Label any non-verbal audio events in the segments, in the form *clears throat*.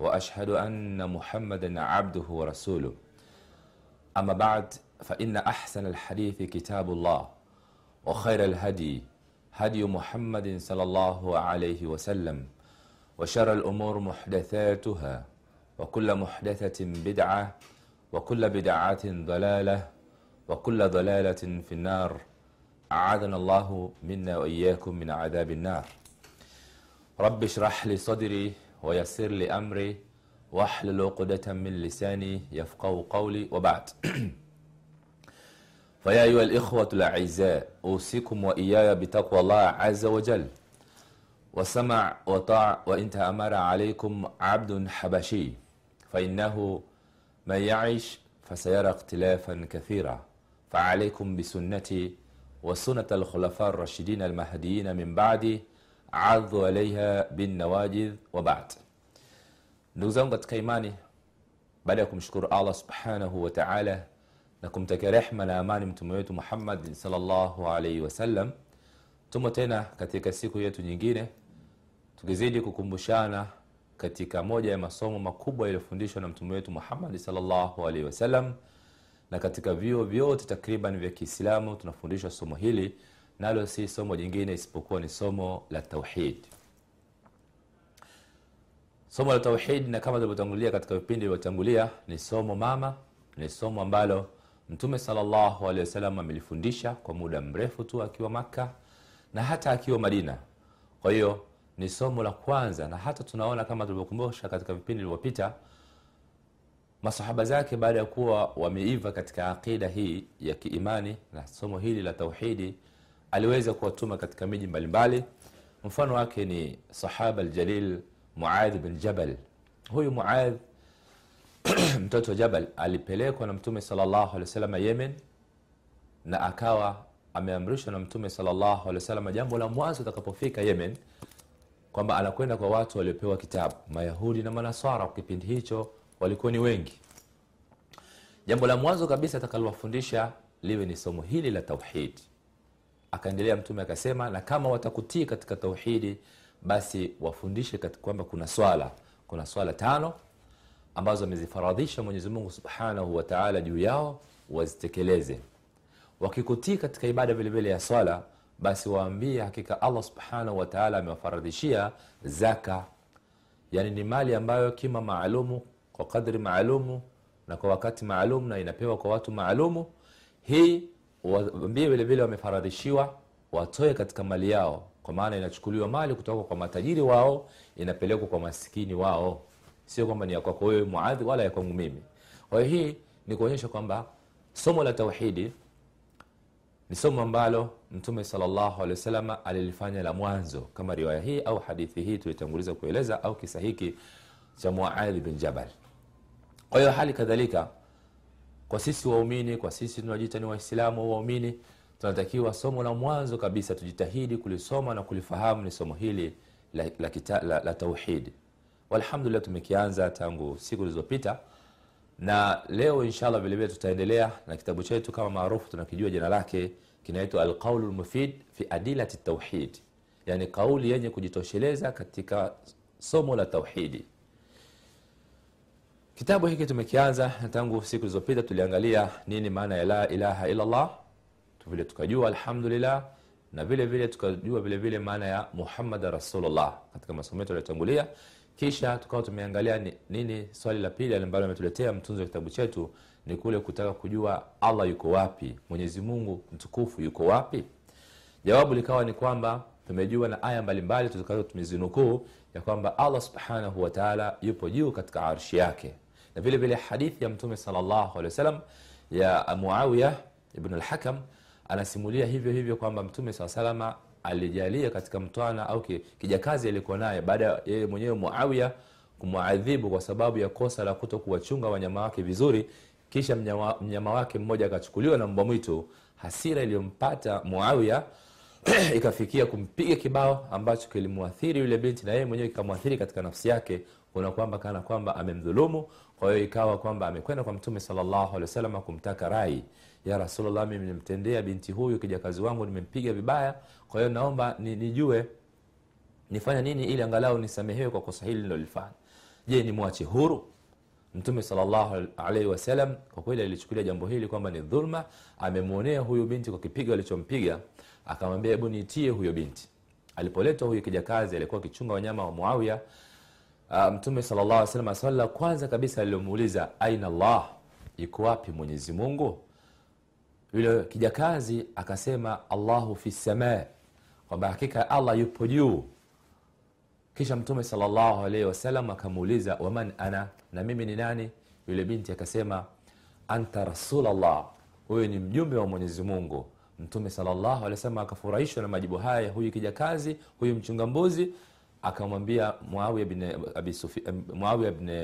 وأشهد أن محمدا عبده ورسوله. أما بعد فإن أحسن الحديث كتاب الله وخير الهدي هدي محمد صلى الله عليه وسلم وشر الأمور محدثاتها وكل محدثة بدعة وكل بدعة ضلالة وكل ضلالة في النار. أعاذنا الله منا وإياكم من عذاب النار. رب اشرح لي صدري ويسر لي أمري واحلل عقدة من لساني يفقه قولي. وبعد. *clears throat* فيا أيها الإخوة الأعزاء أوصيكم وإياي بتقوى الله عز وجل. وسمع وطاع وإن تأمر عليكم عبد حبشي فإنه من يعش فسيرى اختلافا كثيرا. فعليكم بسنتي وسنة الخلفاء الراشدين المهديين من بعدي adhu alaiha binawajidh wabad. Ndugu zangu katika imani, baada ya kumshukuru Allah subhanahu wataala na kumtakia rehma na amani mtume wetu Muhammad sallallahu alaihi wasallam, tumo tena katika siku yetu nyingine tukizidi kukumbushana katika moja ya masomo makubwa yaliyofundishwa na mtume wetu Muhammad sallallahu alaihi wasallam, na katika vyuo vyote takriban vya Kiislamu tunafundishwa somo hili nalo si somo jingine isipokuwa ni somo la tauhid. Somo la tauhid na kama tulivyotangulia katika vipindi vilivyotangulia ni somo mama ni somo ambalo mtume wasallam amelifundisha kwa muda mrefu tu akiwa makka na hata akiwa madina. Kwa hiyo ni somo la kwanza na hata tunaona kama tulivyokumbusha katika vipindi vilivyopita masahaba zake baada ya kuwa wameiva katika aqida hii ya kiimani na somo hili la tauhidi aliweza kuwatuma katika miji mbalimbali. Mfano wake ni sahaba aljalil muadh bin jabal. Huyu muadh *clears throat* mtoto jabal alipelekwa na mtume salllahu alehi wasalama yemen na akawa ameamrishwa na mtume salllahu alehi wasalama jambo la mwanzo atakapofika yemen kwamba anakwenda kwa watu waliopewa kitabu. Mayahudi na manaswara kwa kipindi hicho walikuwa ni wengi. Jambo la mwanzo kabisa atakalowafundisha liwe ni somo hili la tauhidi akaendelea mtume akasema na kama watakutii katika tauhidi basi wafundishe kwamba kuna swala kuna swala tano ambazo amezifaradhisha mwenyezimungu subhanahu wataala juu yao wazitekeleze. Wakikutii katika ibada vilevile ya swala basi waambie hakika allah subhanahu wataala amewafaradhishia zaka. Yani ni mali ambayo kima maalumu kwa kadri maalumu na kwa wakati maalum na inapewa kwa watu maalumu. Hii waambie vilevile wamefaradhishiwa watoe katika mali yao. Kwa maana inachukuliwa mali kutoka kwa matajiri wao inapelekwa kwa masikini wao. Sio kwamba ni ya wewe muadhi wala ya mimi. Kwa hii ni kuonyesha kwamba somo la tauhidi ni somo ambalo mtume wasalama alilifanya la mwanzo kama riwaya hii au hadithi hii tulitanguliza kueleza au kisa hiki cha muadhi bin jabal. Kwa hiyo hali kadhalika kwa sisi waumini kwa sisi tunajiita ni waislamu waumini tunatakiwa somo la mwanzo kabisa tujitahidi kulisoma na kulifahamu ni somo hili la, la, kita, la, la tauhidi walhamdulillah tumekianza tangu siku zilizopita. Na leo inshallah vilevile tutaendelea na kitabu chetu kama maarufu tunakijua jina lake kinaitwa alqaulu lmufid fi adilati tauhid. Yani kauli yenye kujitosheleza katika somo la tauhidi kitabu hiki tumekianza tangu siku zilizopita tuliangalia nini maana ya la ilaha illallah vile tukajua alhamdulillah na vile vile tukajua vile vile maana ya muhammad rasulullah katika masomo yetu yaliyotangulia. Kisha tukawa tumeangalia nini swali la pili ambalo ametuletea mtunzi wa kitabu chetu ni kule kutaka kujua allah yuko wapi mwenyezi mungu mtukufu yuko wapi. Jawabu likawa ni kwamba tumejua na aya mbalimbali tumezinukuu ya kwamba allah subhanahu wataala yupo juu katika arshi yake na vile vile hadithi ya mtume wa ya muawiya ibn alhakam anasimulia hivyo hivyo kwamba mtume saa salama alijalia katika mtwana au kijakazi alikuwa naye baada ya yeye mwenyewe muawiya kumwadhibu kwa sababu ya kosa la kuto kuwachunga wanyama wake vizuri. Kisha mnyama, mnyama wake mmoja akachukuliwa na mbwa mwitu. Hasira iliyompata muawiya *clears throat* ikafikia kumpiga kibao ambacho kilimwathiri yule binti na yeye mwenyewe kikamwathiri katika nafsi yake kuna kwamba kana kwamba amemdhulumu. Kwa hiyo ikawa kwamba amekwenda kwa mtume salllahu alehi wasallam kumtaka rai. Ya Rasulullah, mimi nimemtendea binti huyu kijakazi wangu nimempiga vibaya. Kwa hiyo naomba ni, nijue nifanya nini ili angalau nisamehewe kwa kosa hili nilolifanya je nimwache huru? Mtume salllahu alaihi wasallam kwa kweli alichukulia jambo hili kwamba ni dhulma. Amemwonea huyu binti kwa kipigo alichompiga. Akamwambia hebu niitie huyo binti. Alipoletwa huyu kijakazi alikuwa akichunga wanyama wa muawia uh, mtume salllah alih wasallam swali la kwanza kabisa alilomuuliza aina llah iko wapi mwenyezi mungu? Yule kijakazi akasema allahu fi samaa kwamba hakika allah yupo juu. Kisha mtume salllahu alaihi akamuuliza waman ana na mimi ni nani? Yule binti akasema anta rasulllah huyu ni mjumbe wa mwenyezi mungu. Mtume alehi wasallam akafurahishwa na majibu haya ya huyu kijakazi huyu mchunga mbuzi akamwambia muawiya bin, abi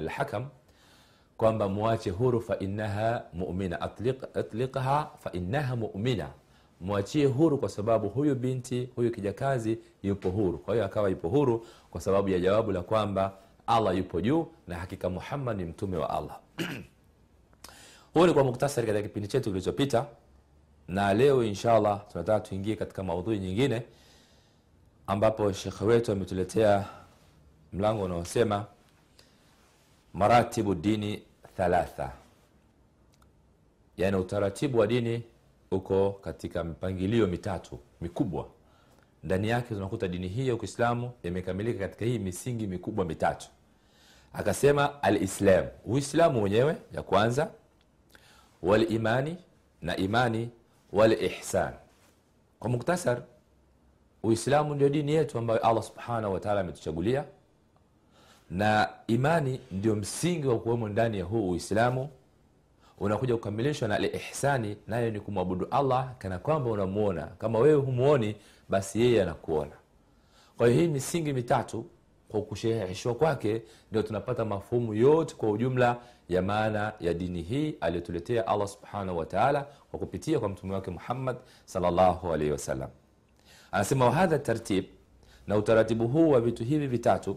lhakam kwamba muache huru fainaha mumina atliqha fainaha mumina. Mwachie huru kwa sababu huyu binti huyu kijakazi yupo huru. Kwa hiyo akawa yupo huru kwa sababu ya jawabu la kwamba allah yupo juu na hakika muhammad ni mtume wa allah. *clears throat* Huu ni kwa muktasari katika kipindi chetu kilichopita na leo inshallah tunataka tuingie katika maudhui nyingine ambapo shekhe wetu ametuletea mlango unaosema maratibu dini thalatha. Yaani utaratibu wa dini uko katika mipangilio mitatu mikubwa. Ndani yake tunakuta dini hii ya kiislamu imekamilika katika hii misingi mikubwa mitatu. Akasema alislam uislamu wenyewe ya kwanza walimani na imani walihsan. Kwa muktasar uislamu ndio dini yetu ambayo allah subhanahu wataala ametuchagulia. Na imani ndio msingi wa kuwemo ndani ya huu uislamu. Unakuja kukamilishwa na alihsani nayo ni kumwabudu allah kana kwamba unamuona. Kama wewe humuoni basi yeye anakuona. Kwa hiyo hii misingi mitatu kwa kusheheshwa kwake ndio tunapata mafumu yote kwa ujumla ya maana ya dini hii aliyotuletea allah subhanahu wataala kwa kupitia kwa mtume wake muhammad salllahu alaihi wasallam anasema wahadha tartib na utaratibu huu wa vitu hivi vitatu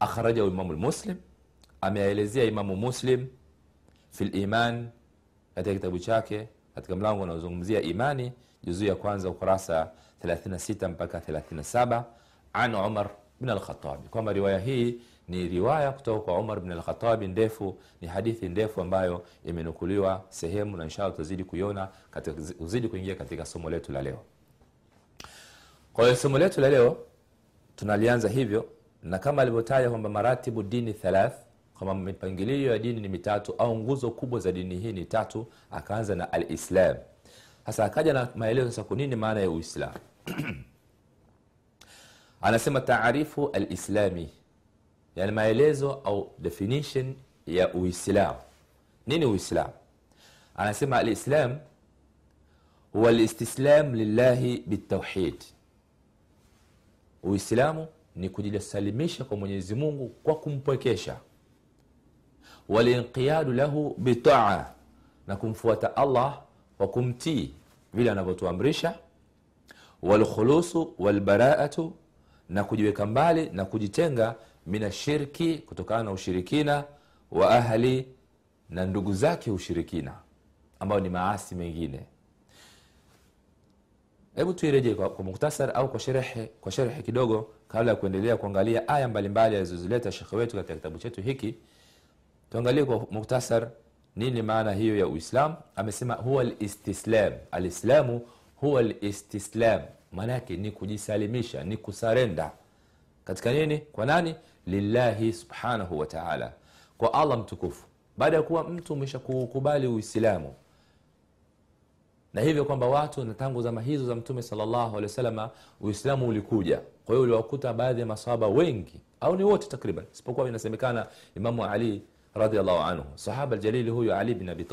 akhrajahu imamu lmuslim ameaelezea imamu muslim fi liman katika kitabu chake katika mlango unaozungumzia imani juzuu ya kwanza ukurasa 36 mpaka 37 an umar bin alkhatabi kwamba riwaya hii ni riwaya kutoka kwa umar bin alkhatabi ndefu ni hadithi ndefu ambayo imenukuliwa sehemu na inshallah tutazidi kuiona uzidi kuingia katika somo letu la leo kwa hiyo somo letu la leo tunalianza hivyo na kama alivyotaja kwamba maratibu dini thalath kwamba mipangilio ya dini ni mitatu au nguzo kubwa za dini hii ni tatu akaanza na alislam. Sasa akaja na maelezo sasa kunini maana ya uislam *clears throat* anasema taarifu alislami yani maelezo au definition ya uislam nini uislam anasema alislam huwa listislam lillahi bitauhid uislamu ni kujisalimisha kwa mwenyezi mungu kwa kumpwekesha. Walinqiyadu lahu bitaa na kumfuata allah kwa kumtii vile anavyotuamrisha. Walkhulusu walbaraatu na kujiweka mbali na kujitenga min ashirki kutokana na ushirikina wa ahli na ndugu zake ushirikina ambayo ni maasi mengine hebu tuirejee kwa, kwa muktasar au kwa sherehe kwa sherehe kidogo kabla ya kuendelea kuangalia aya mbalimbali alizozileta shekhe wetu katika kitabu chetu hiki. Tuangalie kwa muktasar nini maana hiyo ya uislam. Amesema huwa listislam alislamu huwa listislam maana yake ni kujisalimisha ni kusarenda. Katika nini? Kwa nani? Lillahi subhanahu wataala kwa allah mtukufu. Baada ya kuwa mtu umesha kukubali uislamu na hivyo kwamba watu na tangu zama hizo za mtume salllahu alehi wasalama uislamu ulikuja. Kwa hiyo uliwakuta baadhi ya masahaba wengi au ni wote takriban isipokuwa inasemekana imamu ali radiallahu anhu. Sahaba aljalili huyu ali bin abi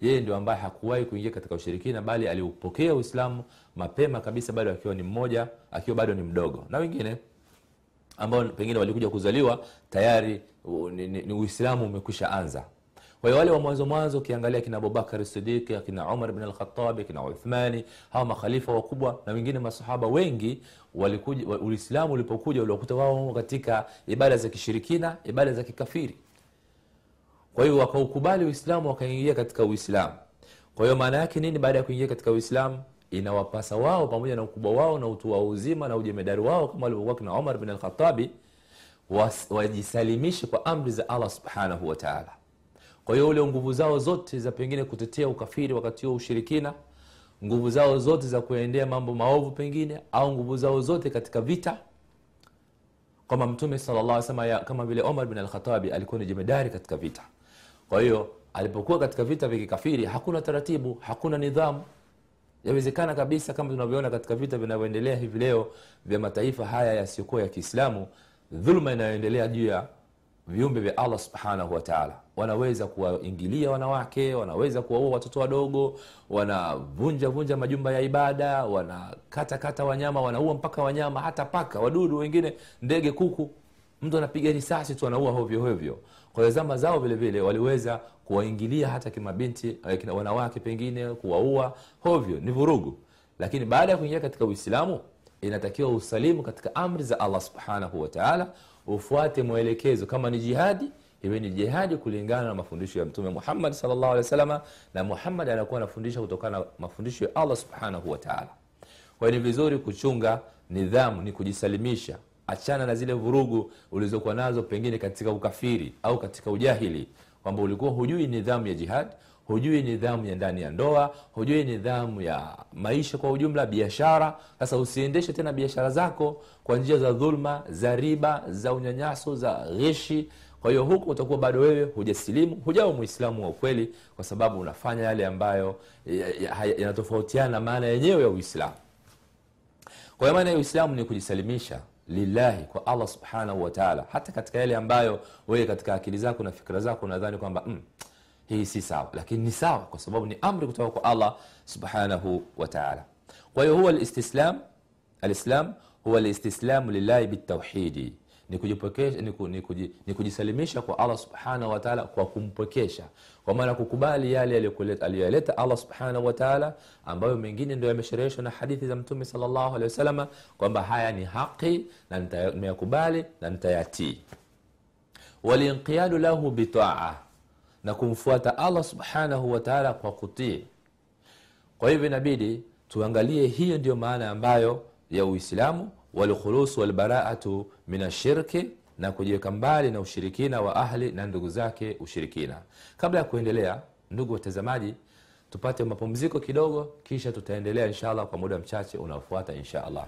yeye ndio ambaye hakuwahi kuingia katika ushirikina bali aliupokea uislamu mapema kabisa bado akiwa ni mmoja akiwa bado ni mdogo. Na wengine ambao pengine walikuja kuzaliwa tayari ni, ni, ni uislamu umekwisha anza kwa hiyo wale wa mwanzo mwanzo ukiangalia kina Abubakari sidiki akina umar bin alkhatabi akina uthmani hawa makhalifa wakubwa na wengine masahaba wengi uislamu ulipokuja uliwakuta wao katika ibada za kishirikina ibada za kikafiri. Kwa hiyo wakaukubali uislamu wakaingia katika uislamu. Kwa hiyo maana yake nini baada ya kuingia katika uislamu? Inawapasa wao pamoja na ukubwa wao na utu wao uzima na ujemedari wao kama walivyokuwa kina umar bin alkhatabi wajisalimishe kwa amri za allah subhanahu wa kwa hiyo ule nguvu zao zote za pengine kutetea ukafiri wakati huo ushirikina nguvu zao zote za kuendea mambo maovu pengine au nguvu zao zote katika vita kwamba mtume sallallahu alaihi wasallam kama vile Omar bin al-Khattabi alikuwa ni jemedari katika vita. Kwa hiyo alipokuwa katika vita vya kikafiri hakuna taratibu, hakuna nidhamu. Yawezekana kabisa kama tunavyoona katika vita vinavyoendelea hivi leo vya mataifa haya yasiyokuwa ya Kiislamu, dhuluma inayoendelea juu ya viumbe vya Allah subhanahu wataala. Wanaweza kuwaingilia wanawake, wanaweza kuwaua watoto wadogo, wanavunja vunja majumba ya ibada, wanakatakata wanyama, wanaua mpaka wanyama, hata paka, wadudu wengine, ndege, kuku. Mtu anapiga risasi tu anaua hovyohovyo hovyo. Kwa zama zao vile vile waliweza kuwaingilia hata kimabinti, eh, wanawake pengine kuwaua hovyo, ni vurugu. Lakini baada ya kuingia katika Uislamu inatakiwa usalimu katika amri za Allah subhanahu wa ta'ala, ufuate mwelekezo. Kama ni jihadi, iwe ni jihadi kulingana na mafundisho ya Mtume Muhammad sallallahu alaihi wasallam, na Muhammad anakuwa anafundisha kutokana na mafundisho ya Allah subhanahu wa ta'ala. Kwa hiyo ni vizuri kuchunga nidhamu, ni kujisalimisha. Achana na zile vurugu ulizokuwa nazo pengine katika ukafiri au katika ujahili, kwamba ulikuwa hujui nidhamu ya jihad, hujui nidhamu ya ndani ya ndoa, hujui nidhamu ya maisha kwa ujumla, biashara. Sasa usiendeshe tena biashara zako kwa njia za dhulma, za riba, za unyanyaso, za ghishi. Kwa hiyo huku utakuwa bado wewe hujasilimu, hujawa Muislamu wa ukweli, kwa sababu unafanya yale ambayo ya- yanatofautiana na maana yenyewe ya Uislamu. Kwa hiyo maana ya Uislamu ni kujisalimisha lillahi kwa Allah subhanahu wa hata katika yale ambayo wewe katika akili zako na fikra zako unadhani kwamba mm, hii si sawa, lakini ni sawa kwa sababu ni amri kutoka kwa Allah subhanahu wataala. Kwa hiyo huwa alistislam, alislam huwa listislamu lillahi bitauhidi, ni ni, kuji, ni kujisalimisha kwa Allah subhanahu wataala kwa kumpokesha, kwa maana kukubali yale aliyoyaleta Allah subhanahu wataala ambayo mengine ndio yameshereheshwa na hadithi za Mtume salllahu alehi wasalama kwamba haya ni haqi na nimeyakubali na nitayatii. Walinqiyadu lahu bitaa, na kumfuata Allah subhanahu wataala kwa kutii. Kwa hivyo inabidi tuangalie, hiyo ndiyo maana ambayo ya Uislamu, walkhulusu walbaraatu min ashirki, na kujiweka mbali na ushirikina wa ahli na ndugu zake ushirikina. Kabla ya kuendelea, ndugu watazamaji, tupate mapumziko kidogo, kisha tutaendelea inshallah kwa muda mchache unaofuata insha Allah.